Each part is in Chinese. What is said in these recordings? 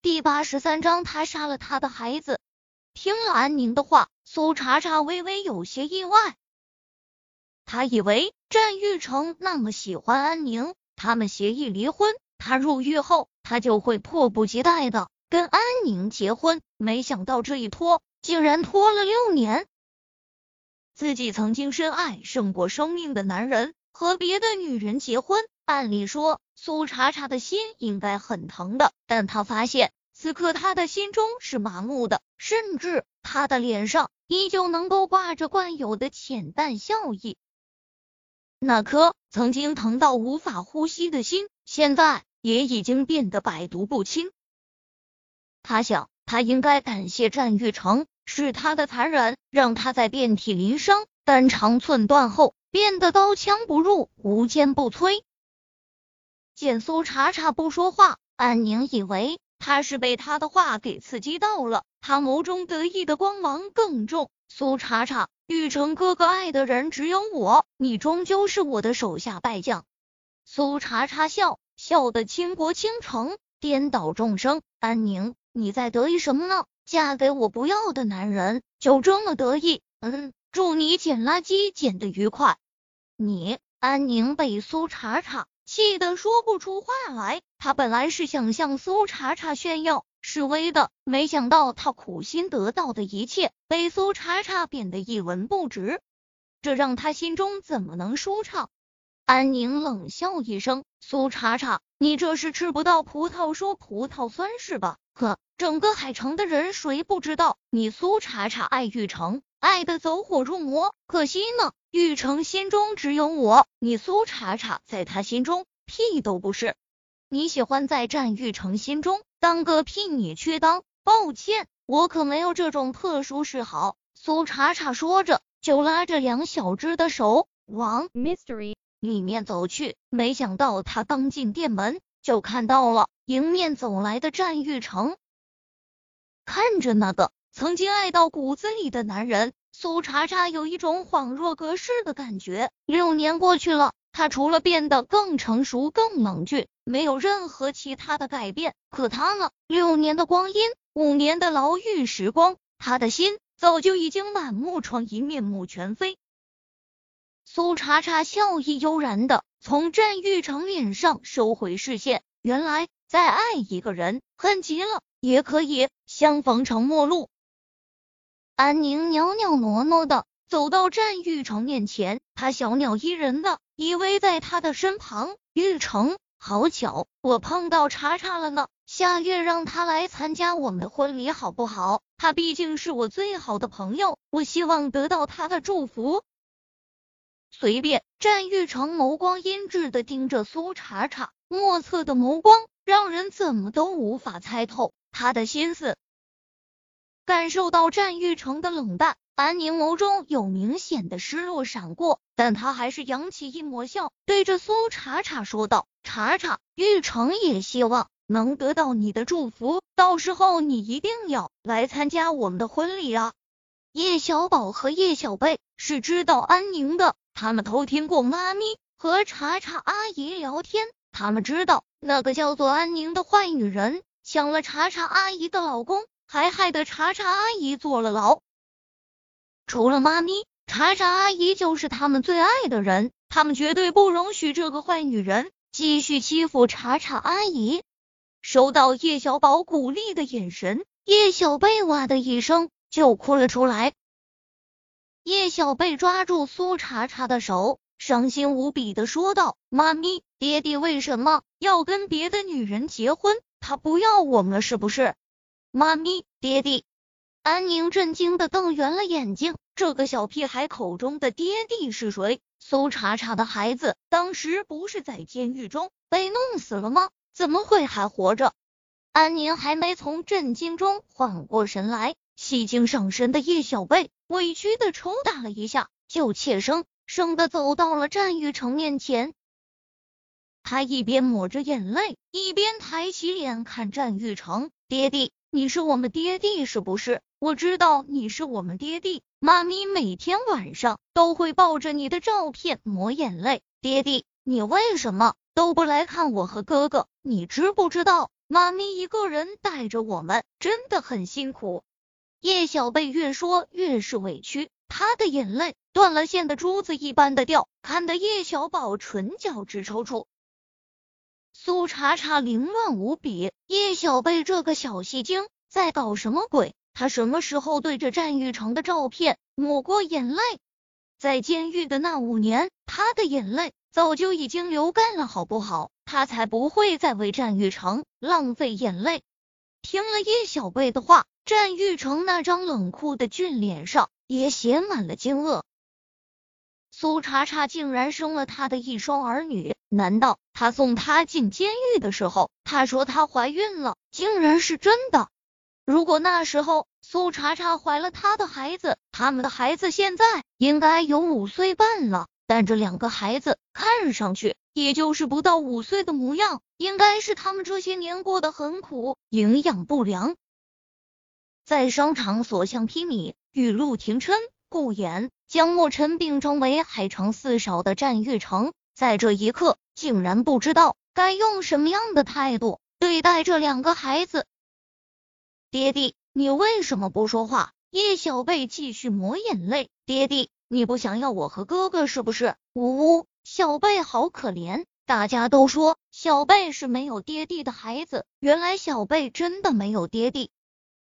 第八十三章，他杀了他的孩子。听了安宁的话，苏茶茶微微有些意外。他以为战玉成那么喜欢安宁，他们协议离婚，他入狱后，他就会迫不及待的跟安宁结婚。没想到这一拖，竟然拖了六年。自己曾经深爱胜过生命的男人和别的女人结婚，按理说苏茶茶的心应该很疼的，但他发现此刻他的心中是麻木的，甚至他的脸上依旧能够挂着惯有的浅淡笑意。那颗曾经疼到无法呼吸的心，现在也已经变得百毒不侵。他想，他应该感谢战玉成。是他的残忍，让他在遍体鳞伤、肝肠寸断后变得刀枪不入、无坚不摧。见苏茶茶不说话，安宁以为他是被他的话给刺激到了，他眸中得意的光芒更重。苏茶茶，玉成哥哥爱的人只有我，你终究是我的手下败将。苏茶茶笑笑得倾国倾城，颠倒众生。安宁，你在得意什么呢？嫁给我不要的男人，就这么得意？嗯，祝你捡垃圾捡得愉快。你安宁被苏茶茶气得说不出话来。他本来是想向苏茶茶炫耀示威的，没想到他苦心得到的一切被苏茶茶贬得一文不值，这让他心中怎么能舒畅？安宁冷笑一声：“苏茶茶，你这是吃不到葡萄说葡萄酸是吧？呵。”整个海城的人谁不知道你苏茶茶爱玉成，爱的走火入魔。可惜呢，玉成心中只有我，你苏茶茶在他心中屁都不是。你喜欢在战玉成心中当个屁，你去当。抱歉，我可没有这种特殊嗜好。苏茶茶说着，就拉着梁小芝的手往 Mystery 里面走去。没想到他刚进店门，就看到了迎面走来的战玉成。看着那个曾经爱到骨子里的男人，苏茶茶有一种恍若隔世的感觉。六年过去了，他除了变得更成熟、更冷峻，没有任何其他的改变。可他呢？六年的光阴，五年的牢狱时光，他的心早就已经满目疮痍、面目全非。苏茶茶笑意悠然的从战玉成脸上收回视线，原来再爱一个人，恨极了。也可以相逢成陌路。安宁袅袅挪挪的走到战玉成面前，他小鸟依人的依偎在他的身旁。玉成，好巧，我碰到茶茶了呢。下月让他来参加我们的婚礼，好不好？他毕竟是我最好的朋友，我希望得到他的祝福。随便。战玉成眸光阴鸷的盯着苏茶茶，莫测的眸光让人怎么都无法猜透。他的心思，感受到战玉成的冷淡，安宁眸中有明显的失落闪过，但他还是扬起一抹笑，对着苏茶茶说道：“茶茶，玉成也希望能得到你的祝福，到时候你一定要来参加我们的婚礼啊！”叶小宝和叶小贝是知道安宁的，他们偷听过妈咪和茶茶阿姨聊天，他们知道那个叫做安宁的坏女人。抢了茶茶阿姨的老公，还害得茶茶阿姨坐了牢。除了妈咪，茶茶阿姨就是他们最爱的人，他们绝对不容许这个坏女人继续欺负茶茶阿姨。收到叶小宝鼓励的眼神，叶小贝哇的一声就哭了出来。叶小贝抓住苏茶茶的手，伤心无比的说道：“妈咪，爹爹为什么要跟别的女人结婚？”他不要我们了是不是？妈咪，爹地。安宁震惊的瞪圆了眼睛，这个小屁孩口中的爹地是谁？苏茶茶的孩子当时不是在监狱中被弄死了吗？怎么会还活着？安宁还没从震惊中缓过神来，戏精上身的叶小贝委屈的抽打了一下，就怯生生的走到了战玉成面前。他一边抹着眼泪，一边抬起脸看战玉成：“爹地，你是我们爹地是不是？我知道你是我们爹地，妈咪每天晚上都会抱着你的照片抹眼泪。爹地，你为什么都不来看我和哥哥？你知不知道妈咪一个人带着我们，真的很辛苦。叶小贝越说越是委屈，他的眼泪断了线的珠子一般的掉，看得叶小宝唇角直抽搐。苏茶茶凌乱无比，叶小贝这个小戏精在搞什么鬼？他什么时候对着战玉成的照片抹过眼泪？在监狱的那五年，他的眼泪早就已经流干了，好不好？他才不会再为战玉成浪费眼泪。听了叶小贝的话，战玉成那张冷酷的俊脸上也写满了惊愕。苏茶茶竟然生了他的一双儿女？难道他送他进监狱的时候，他说他怀孕了，竟然是真的？如果那时候苏茶茶怀了他的孩子，他们的孩子现在应该有五岁半了。但这两个孩子看上去也就是不到五岁的模样，应该是他们这些年过得很苦，营养不良。在商场所向披靡，雨露庭琛、顾衍将莫尘并称为海城四少的战玉成，在这一刻竟然不知道该用什么样的态度对待这两个孩子。爹地，你为什么不说话？叶小贝继续抹眼泪，爹地。你不想要我和哥哥是不是？呜呜，小贝好可怜。大家都说小贝是没有爹地的孩子，原来小贝真的没有爹地。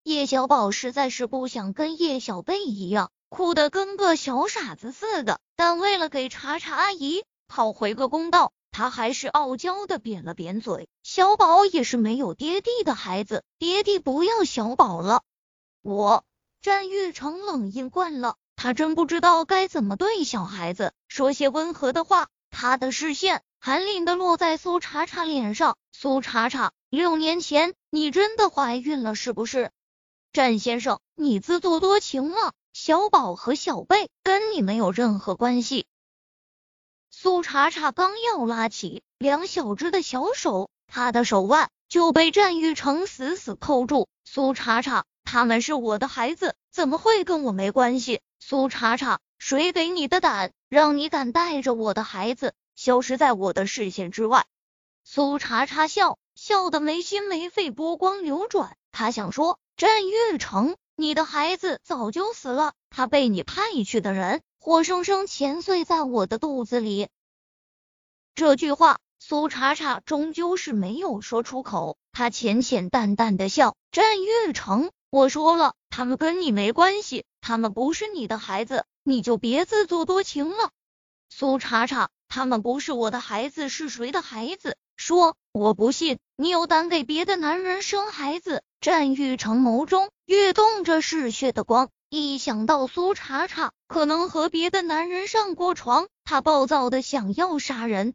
叶小宝实在是不想跟叶小贝一样哭得跟个小傻子似的，但为了给查查阿姨讨回个公道，他还是傲娇的扁了扁嘴。小宝也是没有爹地的孩子，爹地不要小宝了。我战玉成冷硬惯了。他真不知道该怎么对小孩子说些温和的话。他的视线寒冷的落在苏茶茶脸上。苏茶茶，六年前你真的怀孕了是不是？战先生，你自作多情了。小宝和小贝跟你没有任何关系。苏茶茶刚要拉起两小只的小手，他的手腕就被战玉成死死扣住。苏茶茶，他们是我的孩子，怎么会跟我没关系？苏茶茶，谁给你的胆，让你敢带着我的孩子消失在我的视线之外？苏茶茶笑笑的没心没肺，波光流转。他想说：战玉成，你的孩子早就死了，他被你派去的人活生生钳碎在我的肚子里。这句话，苏茶茶终究是没有说出口。他浅浅淡淡的笑：战玉成，我说了，他们跟你没关系。他们不是你的孩子，你就别自作多情了。苏茶茶，他们不是我的孩子，是谁的孩子？说，我不信你有胆给别的男人生孩子。战玉成眸中跃动着嗜血的光，一想到苏茶茶可能和别的男人上过床，他暴躁的想要杀人。